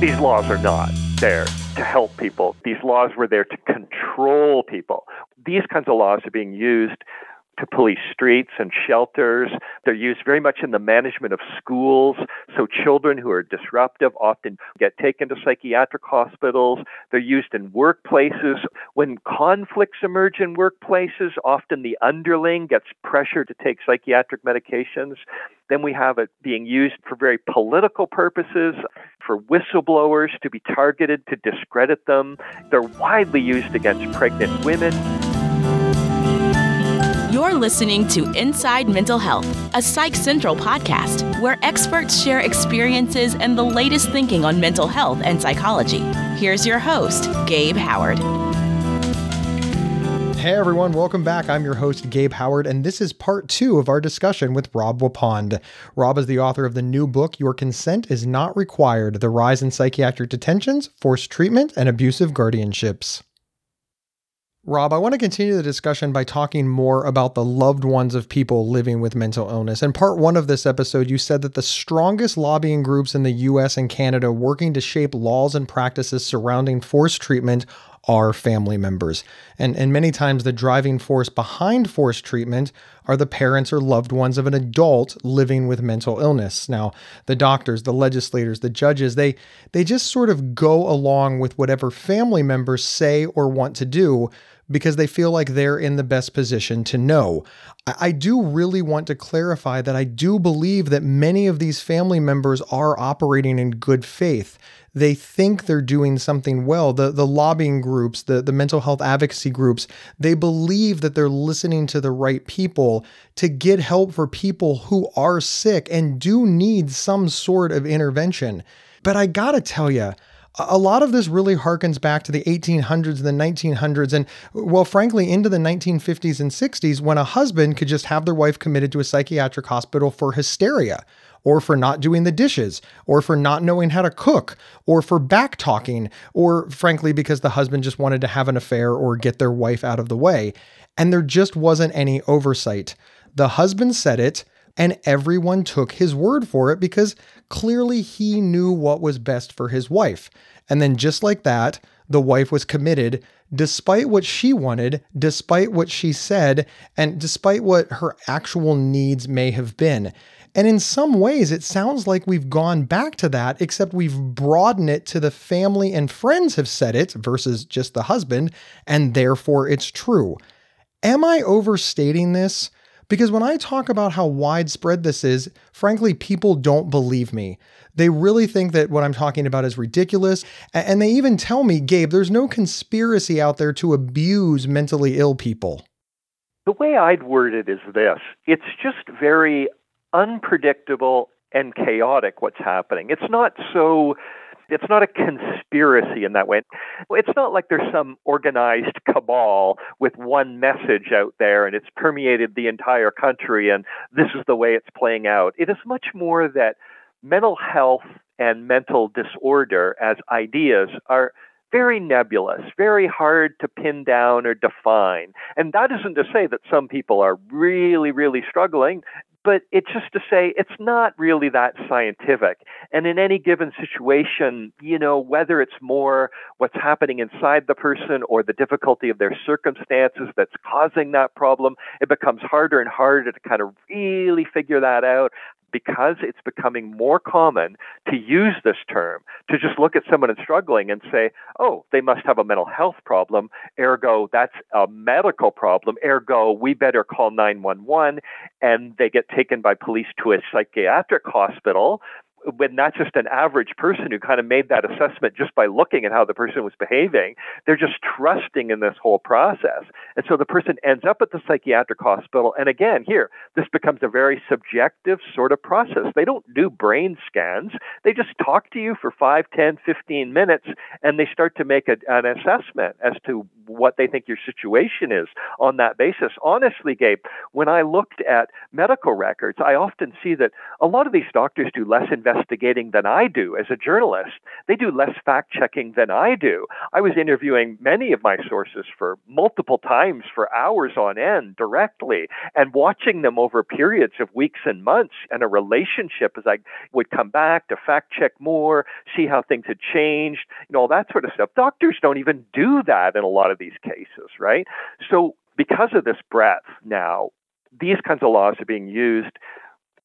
These laws are not there to help people. These laws were there to control people. These kinds of laws are being used to police streets and shelters. They're used very much in the management of schools. So children who are disruptive often get taken to psychiatric hospitals. They're used in workplaces. When conflicts emerge in workplaces, often the underling gets pressure to take psychiatric medications. Then we have it being used for very political purposes, for whistleblowers to be targeted to discredit them. They're widely used against pregnant women. You're listening to Inside Mental Health, a Psych Central podcast where experts share experiences and the latest thinking on mental health and psychology. Here's your host, Gabe Howard. Hey everyone, welcome back. I'm your host, Gabe Howard, and this is part two of our discussion with Rob Wipond. Rob is the author of the new book, Your Consent is Not Required The Rise in Psychiatric Detentions, Forced Treatment, and Abusive Guardianships. Rob, I want to continue the discussion by talking more about the loved ones of people living with mental illness. In part one of this episode, you said that the strongest lobbying groups in the US and Canada working to shape laws and practices surrounding forced treatment are family members. And, and many times the driving force behind forced treatment are the parents or loved ones of an adult living with mental illness. Now, the doctors, the legislators, the judges, they they just sort of go along with whatever family members say or want to do because they feel like they're in the best position to know. I, do really want to clarify that I do believe that many of these family members are operating in good faith. They think they're doing something well. The, the lobbying groups, the, the mental health advocacy groups, they believe that they're listening to the right people to get help for people who are sick and do need some sort of intervention. But I gotta tell you, a lot of this really harkens back to the 1800s and the 1900s, and well, frankly, into the 1950s and 60s when a husband could just have their wife committed to a psychiatric hospital for hysteria, or for not doing the dishes, or for not knowing how to cook, or for back talking, or frankly, because the husband just wanted to have an affair or get their wife out of the way. And there just wasn't any oversight. The husband said it, and everyone took his word for it because clearly he knew what was best for his wife. And then, just like that, the wife was committed despite what she wanted, despite what she said, and despite what her actual needs may have been. And in some ways, it sounds like we've gone back to that, except we've broadened it to the family and friends have said it versus just the husband, and therefore it's true. Am I overstating this? Because when I talk about how widespread this is, frankly, people don't believe me. They really think that what I'm talking about is ridiculous. And they even tell me, Gabe, there's no conspiracy out there to abuse mentally ill people. The way I'd word it is this it's just very unpredictable and chaotic what's happening. It's not so it's not a conspiracy in that way. It's not like there's some organized cabal with one message out there and it's permeated the entire country and this is the way it's playing out. It is much more that mental health and mental disorder as ideas are very nebulous, very hard to pin down or define. And that isn't to say that some people are really, really struggling but it's just to say it's not really that scientific. And in any given situation, you know, whether it's more what's happening inside the person or the difficulty of their circumstances that's causing that problem, it becomes harder and harder to kind of really figure that out because it's becoming more common to use this term, to just look at someone who's struggling and say, oh, they must have a mental health problem, ergo, that's a medical problem, ergo, we better call 911, and they get taken by police to a psychiatric hospital when not just an average person who kind of made that assessment just by looking at how the person was behaving, they're just trusting in this whole process. And so the person ends up at the psychiatric hospital. And again, here, this becomes a very subjective sort of process. They don't do brain scans, they just talk to you for 5, 10, 15 minutes, and they start to make a, an assessment as to what they think your situation is on that basis. Honestly, Gabe, when I looked at medical records, I often see that a lot of these doctors do less investigation investigating than I do as a journalist. They do less fact checking than I do. I was interviewing many of my sources for multiple times for hours on end directly and watching them over periods of weeks and months and a relationship as I would come back to fact check more, see how things had changed, you know, all that sort of stuff. Doctors don't even do that in a lot of these cases, right? So because of this breadth now, these kinds of laws are being used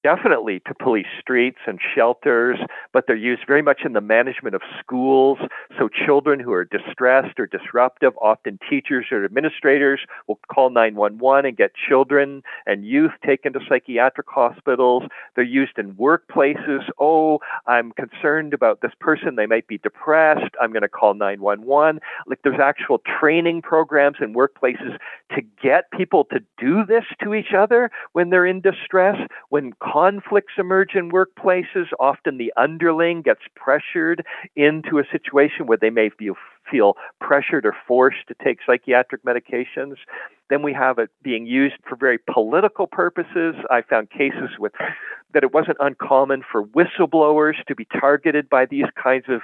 definitely to police streets and shelters, but they're used very much in the management of schools. So children who are distressed or disruptive, often teachers or administrators will call 911 and get children and youth taken to psychiatric hospitals. They're used in workplaces. Oh, I'm concerned about this person. They might be depressed. I'm going to call 911. Like there's actual training programs in workplaces to get people to do this to each other when they're in distress, when conflicts emerge in workplaces. Often the underling gets pressured into a situation where they may feel, feel pressured or forced to take psychiatric medications. Then we have it being used for very political purposes. I found cases with that it wasn't uncommon for whistleblowers to be targeted by these kinds of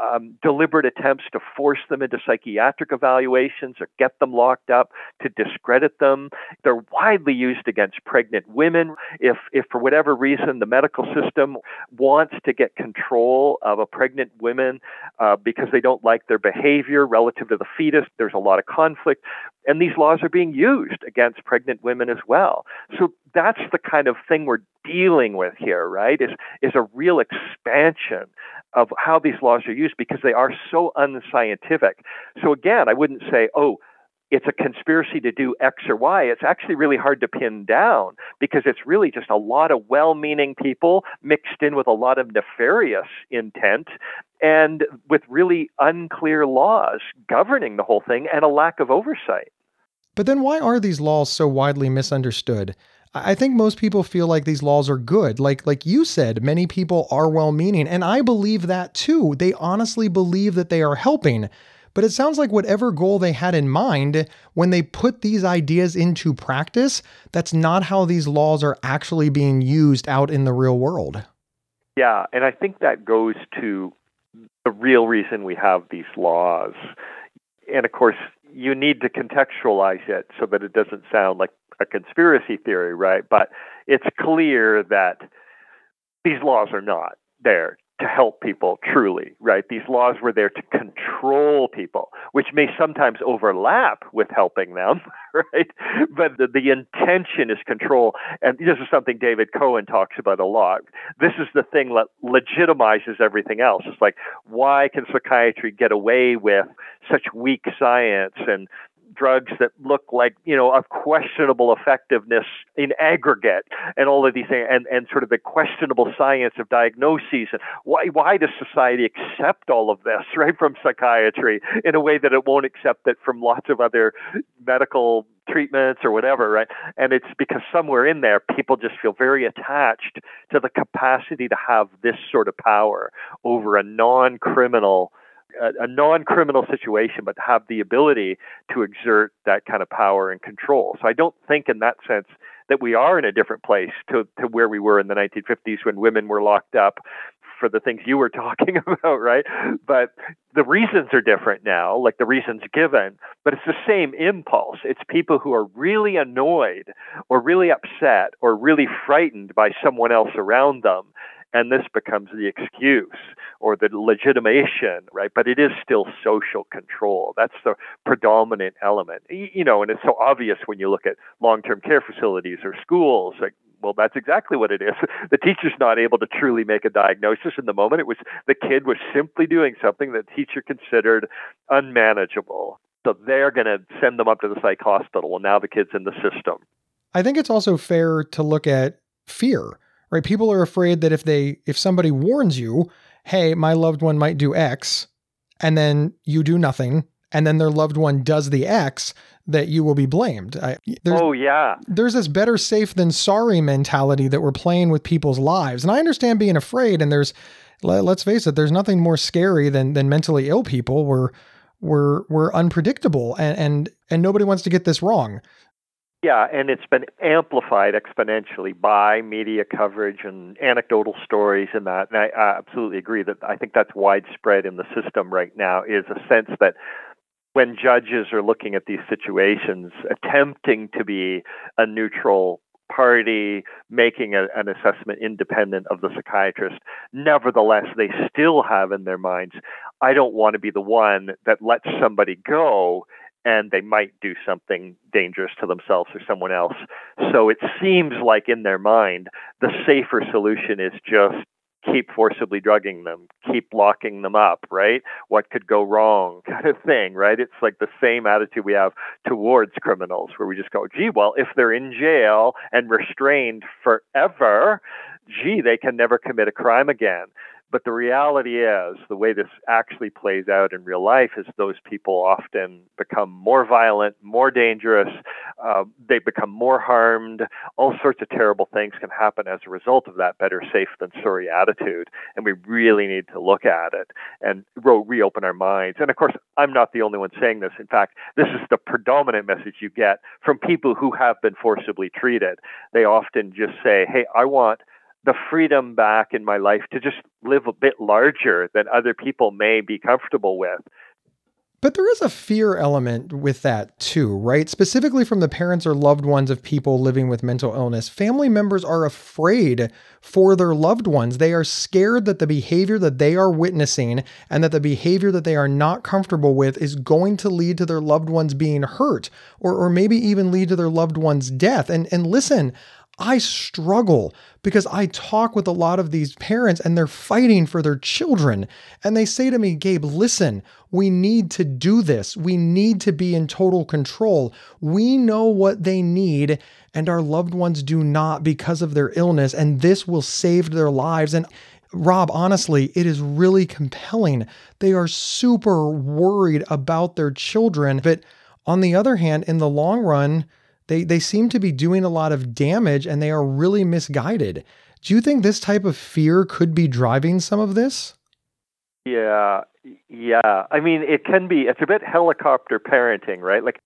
um, deliberate attempts to force them into psychiatric evaluations or get them locked up to discredit them. They're widely used against pregnant women. If, if for whatever reason the medical system wants to get control of a pregnant woman uh, because they don't like their behavior relative to the fetus, there's a lot of conflict. And these laws are being used against pregnant women as well. So that's the kind of thing we're dealing with here, right? Is is a real expansion of how these laws are used because they are so unscientific. So again, I wouldn't say, oh, it's a conspiracy to do X or Y. It's actually really hard to pin down because it's really just a lot of well meaning people mixed in with a lot of nefarious intent and with really unclear laws governing the whole thing and a lack of oversight. But then why are these laws so widely misunderstood? I think most people feel like these laws are good. Like like you said, many people are well-meaning, and I believe that too. They honestly believe that they are helping. But it sounds like whatever goal they had in mind when they put these ideas into practice, that's not how these laws are actually being used out in the real world. Yeah, and I think that goes to the real reason we have these laws. And of course, you need to contextualize it so that it doesn't sound like a conspiracy theory, right? But it's clear that these laws are not there to help people truly, right? These laws were there to control people, which may sometimes overlap with helping them, right? But the, the intention is control. And this is something David Cohen talks about a lot. This is the thing that legitimizes everything else. It's like, why can psychiatry get away with such weak science and drugs that look like you know of questionable effectiveness in aggregate and all of these things and, and sort of the questionable science of diagnoses and why why does society accept all of this right from psychiatry in a way that it won't accept it from lots of other medical treatments or whatever, right? And it's because somewhere in there, people just feel very attached to the capacity to have this sort of power over a non criminal a, a non-criminal situation, but have the ability to exert that kind of power and control. So I don't think, in that sense, that we are in a different place to, to where we were in the 1950s when women were locked up for the things you were talking about, right? But the reasons are different now, like the reasons given, but it's the same impulse. It's people who are really annoyed or really upset or really frightened by someone else around them and this becomes the excuse or the legitimation, right? But it is still social control. That's the predominant element. You know, and it's so obvious when you look at long-term care facilities or schools. Like, well, that's exactly what it is. The teacher's not able to truly make a diagnosis in the moment. It was the kid was simply doing something that the teacher considered unmanageable. So they're going to send them up to the psych hospital. Well, now the kid's in the system. I think it's also fair to look at fear right? People are afraid that if they if somebody warns you, "Hey, my loved one might do X," and then you do nothing, and then their loved one does the X, that you will be blamed. I, oh yeah. There's this better safe than sorry mentality that we're playing with people's lives, and I understand being afraid. And there's, let's face it, there's nothing more scary than than mentally ill people. We're we're we're unpredictable, and and and nobody wants to get this wrong. Yeah, and it's been amplified exponentially by media coverage and anecdotal stories and that. And I, I absolutely agree that I think that's widespread in the system right now is a sense that when judges are looking at these situations, attempting to be a neutral party, making a, an assessment independent of the psychiatrist, nevertheless, they still have in their minds, I don't want to be the one that lets somebody go and they might do something dangerous to themselves or someone else. So it seems like in their mind, the safer solution is just keep forcibly drugging them, keep locking them up, right? What could go wrong, kind of thing, right? It's like the same attitude we have towards criminals, where we just go, gee, well, if they're in jail and restrained forever, gee, they can never commit a crime again. But the reality is, the way this actually plays out in real life is those people often become more violent, more dangerous, uh, they become more harmed. All sorts of terrible things can happen as a result of that better safe than sorry attitude. And we really need to look at it and re- reopen our minds. And of course, I'm not the only one saying this. In fact, this is the predominant message you get from people who have been forcibly treated. They often just say, hey, I want the freedom back in my life to just live a bit larger than other people may be comfortable with. But there is a fear element with that too, right? Specifically from the parents or loved ones of people living with mental illness. Family members are afraid for their loved ones. They are scared that the behavior that they are witnessing and that the behavior that they are not comfortable with is going to lead to their loved ones being hurt or, or maybe even lead to their loved one's death. And, and listen, I struggle because I talk with a lot of these parents and they're fighting for their children. And they say to me, Gabe, listen, we need to do this. We need to be in total control. We know what they need, and our loved ones do not because of their illness. And this will save their lives. And Rob, honestly, it is really compelling. They are super worried about their children. But on the other hand, in the long run, they they seem to be doing a lot of damage and they are really misguided. Do you think this type of fear could be driving some of this? Yeah, yeah. I mean, it can be. It's a bit helicopter parenting, right? Like,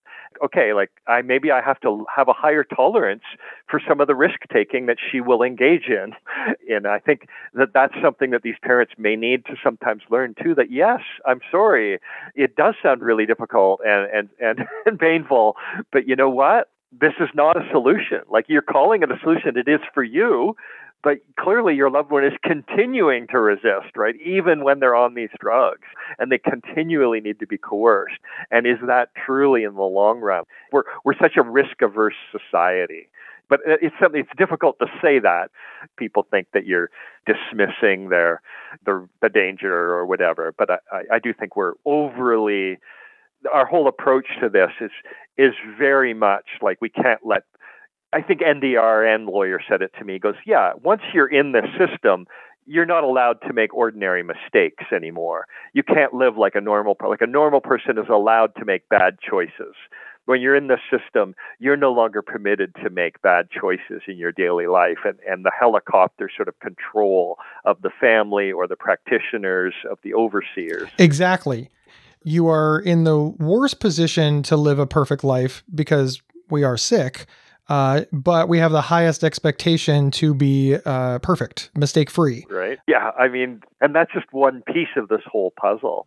okay, like I maybe I have to have a higher tolerance for some of the risk taking that she will engage in, and I think that that's something that these parents may need to sometimes learn too. That yes, I'm sorry, it does sound really difficult and and and, and painful, but you know what? This is not a solution. Like you're calling it a solution, it is for you, but clearly your loved one is continuing to resist, right? Even when they're on these drugs and they continually need to be coerced. And is that truly in the long run? We're, we're such a risk averse society. But it's something, it's difficult to say that. People think that you're dismissing their, the, the danger or whatever. But I, I do think we're overly our whole approach to this is is very much like we can't let I think NDRN lawyer said it to me. He goes, Yeah, once you're in the system, you're not allowed to make ordinary mistakes anymore. You can't live like a normal like a normal person is allowed to make bad choices. When you're in the system, you're no longer permitted to make bad choices in your daily life. And, and the helicopter sort of control of the family or the practitioners, of the overseers. Exactly you are in the worst position to live a perfect life because we are sick. Uh, but we have the highest expectation to be uh, perfect, mistake free. Right. Yeah. I mean, and that's just one piece of this whole puzzle.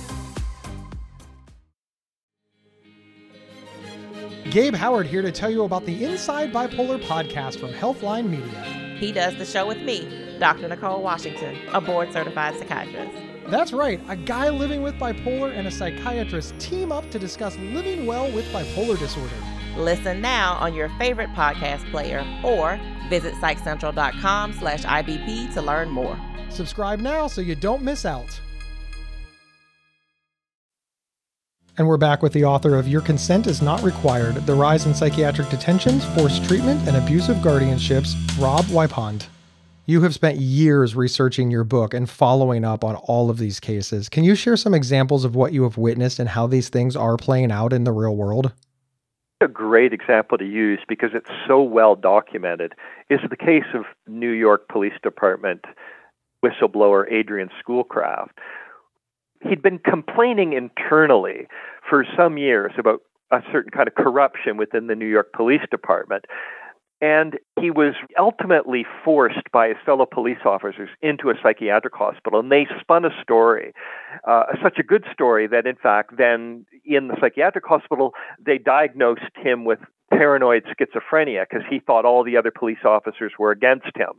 Gabe Howard here to tell you about the Inside Bipolar podcast from Healthline Media. He does the show with me, Dr. Nicole Washington, a board certified psychiatrist. That's right, a guy living with bipolar and a psychiatrist team up to discuss living well with bipolar disorder. Listen now on your favorite podcast player or visit psychcentral.com slash IBP to learn more. Subscribe now so you don't miss out. And we're back with the author of Your Consent is Not Required The Rise in Psychiatric Detentions, Forced Treatment, and Abusive Guardianships, Rob Wipond. You have spent years researching your book and following up on all of these cases. Can you share some examples of what you have witnessed and how these things are playing out in the real world? A great example to use because it's so well documented is the case of New York Police Department whistleblower Adrian Schoolcraft. He'd been complaining internally for some years about a certain kind of corruption within the New York Police Department. And he was ultimately forced by his fellow police officers into a psychiatric hospital. And they spun a story, uh, such a good story that, in fact, then in the psychiatric hospital, they diagnosed him with paranoid schizophrenia because he thought all the other police officers were against him.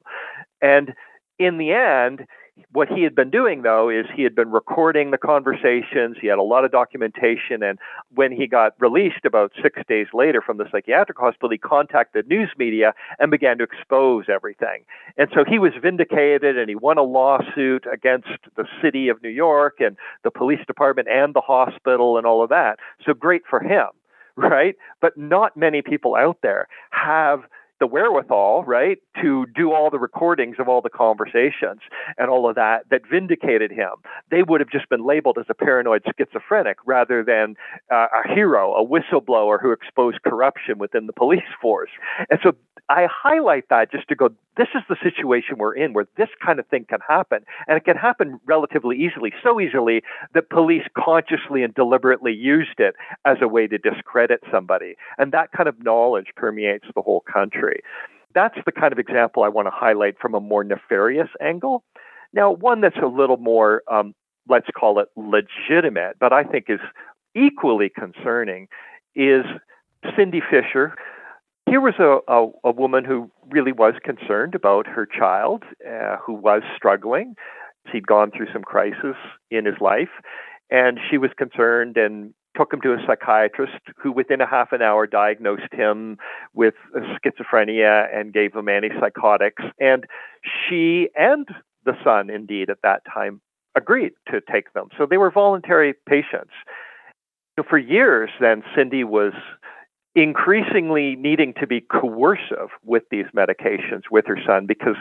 And in the end, what he had been doing though is he had been recording the conversations. He had a lot of documentation. And when he got released about six days later from the psychiatric hospital he contacted news media and began to expose everything. And so he was vindicated and he won a lawsuit against the city of new york and the police department and the hospital and all of that. So great for him right? But not many people out there have the wherewithal, right, to do all the recordings of all the conversations and all of that that vindicated him. They would have just been labeled as a paranoid schizophrenic rather than uh, a hero, a whistleblower who exposed corruption within the police force. And so I highlight that just to go, this is the situation we're in where this kind of thing can happen. And it can happen relatively easily, so easily that police consciously and deliberately used it as a way to discredit somebody. And that kind of knowledge permeates the whole country. That's the kind of example I want to highlight from a more nefarious angle. Now, one that's a little more, um, let's call it legitimate, but I think is equally concerning is Cindy Fisher, here was a, a, a, woman who really was concerned about her child, uh, who was struggling. He'd gone through some crisis in his life, and she was concerned and took him to a psychiatrist who, within a half an hour, diagnosed him with schizophrenia and gave him antipsychotics. And she and the son, indeed, at that time, agreed to take them. So they were voluntary patients. So for years, then, Cindy was increasingly needing to be coercive with these medications with her son because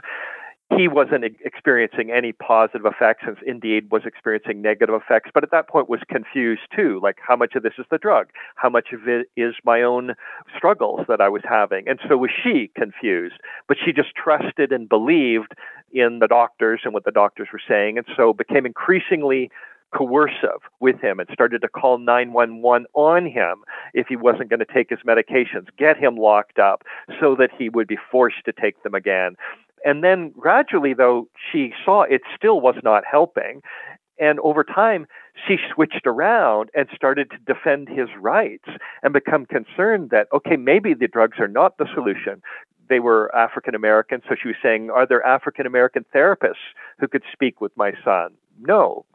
he wasn't experiencing any positive effects and indeed was experiencing negative effects but at that point was confused too like how much of this is the drug? How much of it is my own struggles that i was having? And so was she confused but she just trusted and believed in the doctors and what the doctors were saying and so became increasingly coercive with him and started to call 911 on him if he wasn't going to take his medications, get him locked up so that he would be forced to take them again. And then gradually, though, she saw it still was not helping. And over time, she switched around and started to defend his rights and become concerned that, okay, maybe the drugs are not the solution they were African American. So she was saying, Are there African American therapists who could speak with my son? No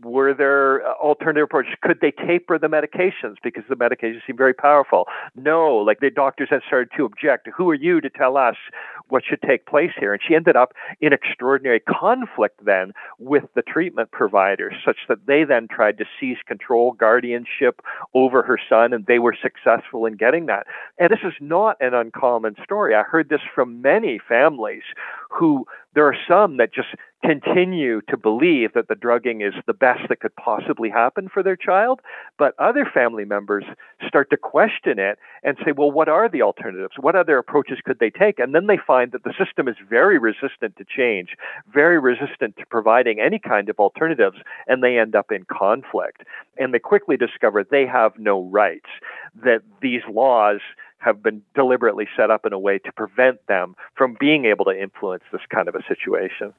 were there uh, alternative approaches? Could they taper the medications because the medications seem very powerful? No, like the doctors had started to object. Who are you to tell us what should take place here? And she ended up in extraordinary conflict then with the treatment providers, such that they then tried to seize control, guardianship over her son, and they were successful in getting that. And this is not an uncommon story. I heard this from many families who there are some that just continue to believe that the drugging is the best that could possibly happen for their child, but other family members start to question it and say, well, what are the alternatives? What other approaches could they take? And then they find that the system is very resistant to change, very resistant to providing any kind of alternatives, and they end up in conflict. And they quickly discover they have no rights, that these laws have been deliberately set up in a way to prevent them from being able to influence this kind of a situation.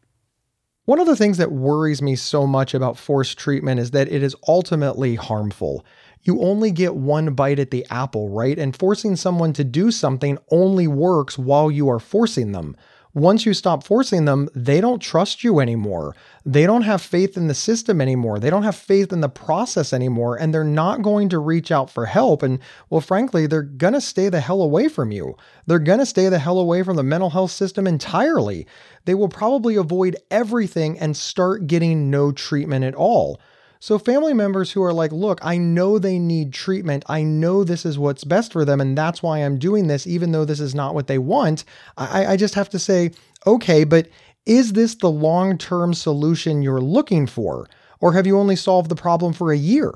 One of the things that worries me so much about forced treatment is that it is ultimately harmful. You only get one bite at the apple, right? And forcing someone to do something only works while you are forcing them once you stop forcing them, they don't trust you anymore. They don't have faith in the system anymore. They don't have faith in the process anymore. And they're not going to reach out for help. And well, frankly, they're going to stay the hell away from you. They're going to stay the hell away from the mental health system entirely. They will probably avoid everything and start getting no treatment at all. So, family members who are like, look, I know they need treatment. I know this is what's best for them. And that's why I'm doing this, even though this is not what they want. I, I just have to say, okay, but is this the long term solution you're looking for? Or have you only solved the problem for a year,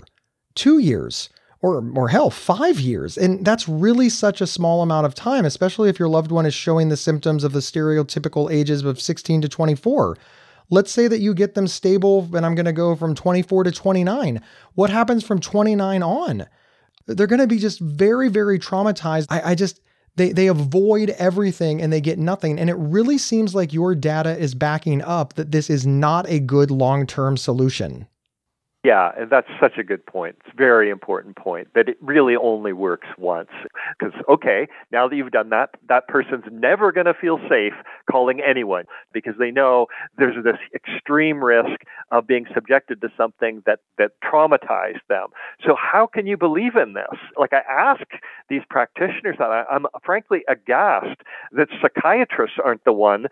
two years? Or, or hell, five years. And that's really such a small amount of time, especially if your loved one is showing the symptoms of the stereotypical ages of 16 to 24. Let's say that you get them stable and I'm going to go from 24 to 29. What happens from 29 on? They're going to be just very, very traumatized. I, I just, they, they avoid everything and they get nothing. And it really seems like your data is backing up that this is not a good long term solution. Yeah, and that's such a good point. It's a very important point that it really only works once. Because, okay, now that you've done that, that person's never going to feel safe calling anyone because they know there's this extreme risk of being subjected to something that, that traumatized them. So, how can you believe in this? Like, I ask these practitioners that I, I'm frankly aghast that psychiatrists aren't the one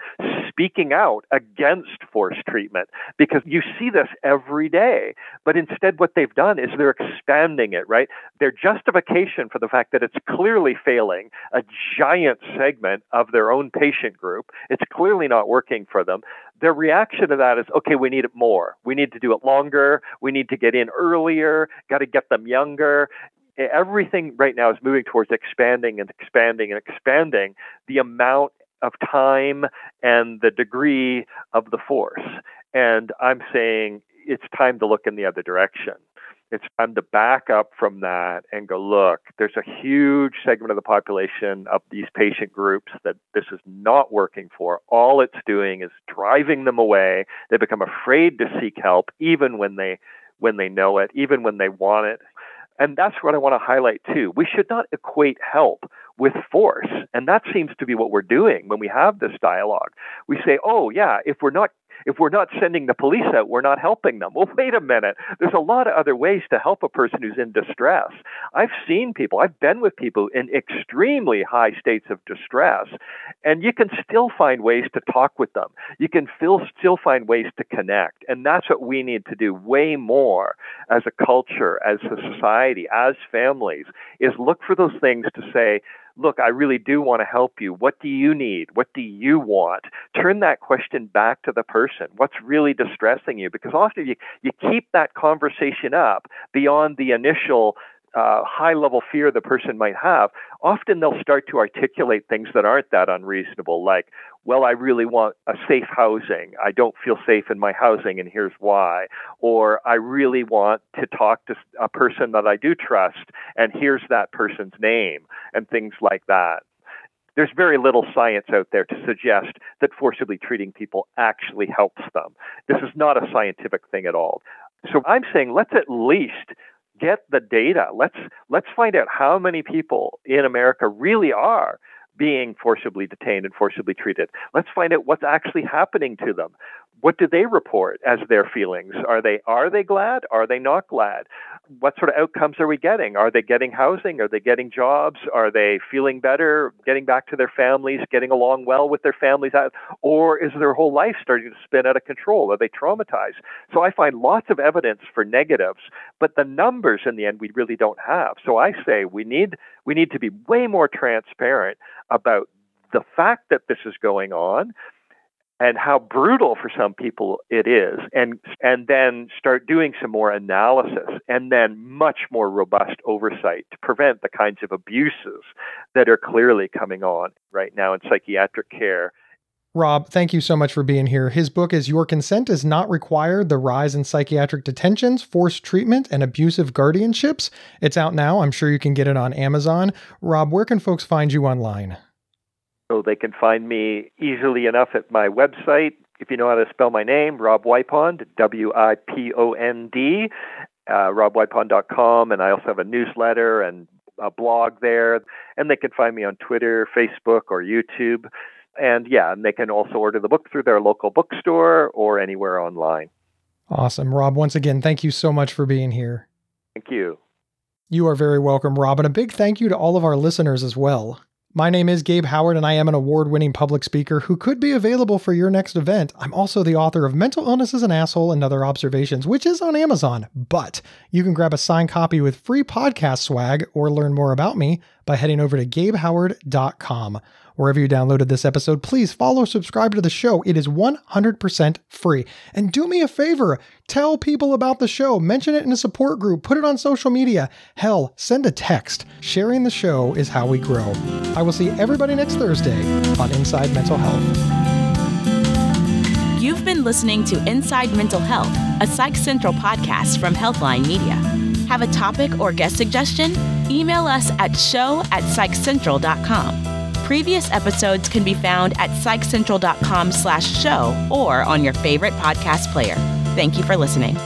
speaking out against forced treatment because you see this every day but instead, what they've done is they're expanding it, right? Their justification for the fact that it's clearly failing a giant segment of their own patient group, it's clearly not working for them. Their reaction to that is, okay, we need it more. We need to do it longer. We need to get in earlier, got to get them younger everything right now is moving towards expanding and expanding and expanding the amount of time and the degree of the force. And I'm saying it's time to look in the other direction. It's time to back up from that and go, look, there's a huge segment of the population of these patient groups that this is not working for. All it's doing is driving them away. They become afraid to seek help even when they when they know it, even when they want it. And that's what I want to highlight too. We should not equate help with force. And that seems to be what we're doing when we have this dialogue. We say, oh, yeah, if we're not if we're not sending the police out, we're not helping them. Well, wait a minute. There's a lot of other ways to help a person who's in distress. I've seen people, I've been with people in extremely high states of distress, and you can still find ways to talk with them. You can still, still find ways to connect. And that's what we need to do way more as a culture, as a society, as families, is look for those things to say, look, I really do want to help you. What do you need? What do you want? Turn that question back to the person. What's really distressing you? Because often you, you keep that conversation up beyond the initial uh, high level fear the person might have, often they'll start to articulate things that aren't that unreasonable, like, well, I really want a safe housing. I don't feel safe in my housing, and here's why. Or I really want to talk to a person that I do trust, and here's that person's name, and things like that. There's very little science out there to suggest that forcibly treating people actually helps them. This is not a scientific thing at all. So I'm saying let's at least get the data. Let's let's find out how many people in America really are being forcibly detained and forcibly treated. Let's find out what's actually happening to them. What do they report as their feelings? Are they are they glad? Are they not glad? What sort of outcomes are we getting? Are they getting housing? Are they getting jobs? Are they feeling better, getting back to their families, getting along well with their families? Uh, or is their whole life starting to spin out of control? Are they traumatized? So I find lots of evidence for negatives, but the numbers in the end we really don't have. So I say we need we need to be way more transparent about the fact that this is going on and how brutal for some people it is and and then start doing some more analysis and then much more robust oversight to prevent the kinds of abuses that are clearly coming on right now in psychiatric care Rob, thank you so much for being here. His book is Your Consent is Not Required The Rise in Psychiatric Detentions, Forced Treatment, and Abusive Guardianships. It's out now. I'm sure you can get it on Amazon. Rob, where can folks find you online? So they can find me easily enough at my website. If you know how to spell my name, Rob Wipond, W I P O N D, uh, robwipond.com. And I also have a newsletter and a blog there. And they can find me on Twitter, Facebook, or YouTube. And yeah, and they can also order the book through their local bookstore or anywhere online. Awesome. Rob, once again, thank you so much for being here. Thank you. You are very welcome, Rob. And a big thank you to all of our listeners as well. My name is Gabe Howard, and I am an award winning public speaker who could be available for your next event. I'm also the author of Mental Illness is an Asshole and Other Observations, which is on Amazon. But you can grab a signed copy with free podcast swag or learn more about me by heading over to gabehoward.com. Wherever you downloaded this episode, please follow, subscribe to the show. It is 100% free. And do me a favor tell people about the show, mention it in a support group, put it on social media. Hell, send a text. Sharing the show is how we grow. I will see everybody next Thursday on Inside Mental Health. You've been listening to Inside Mental Health, a Psych Central podcast from Healthline Media. Have a topic or guest suggestion? Email us at show at psychcentral.com. Previous episodes can be found at psychcentral.com slash show or on your favorite podcast player. Thank you for listening.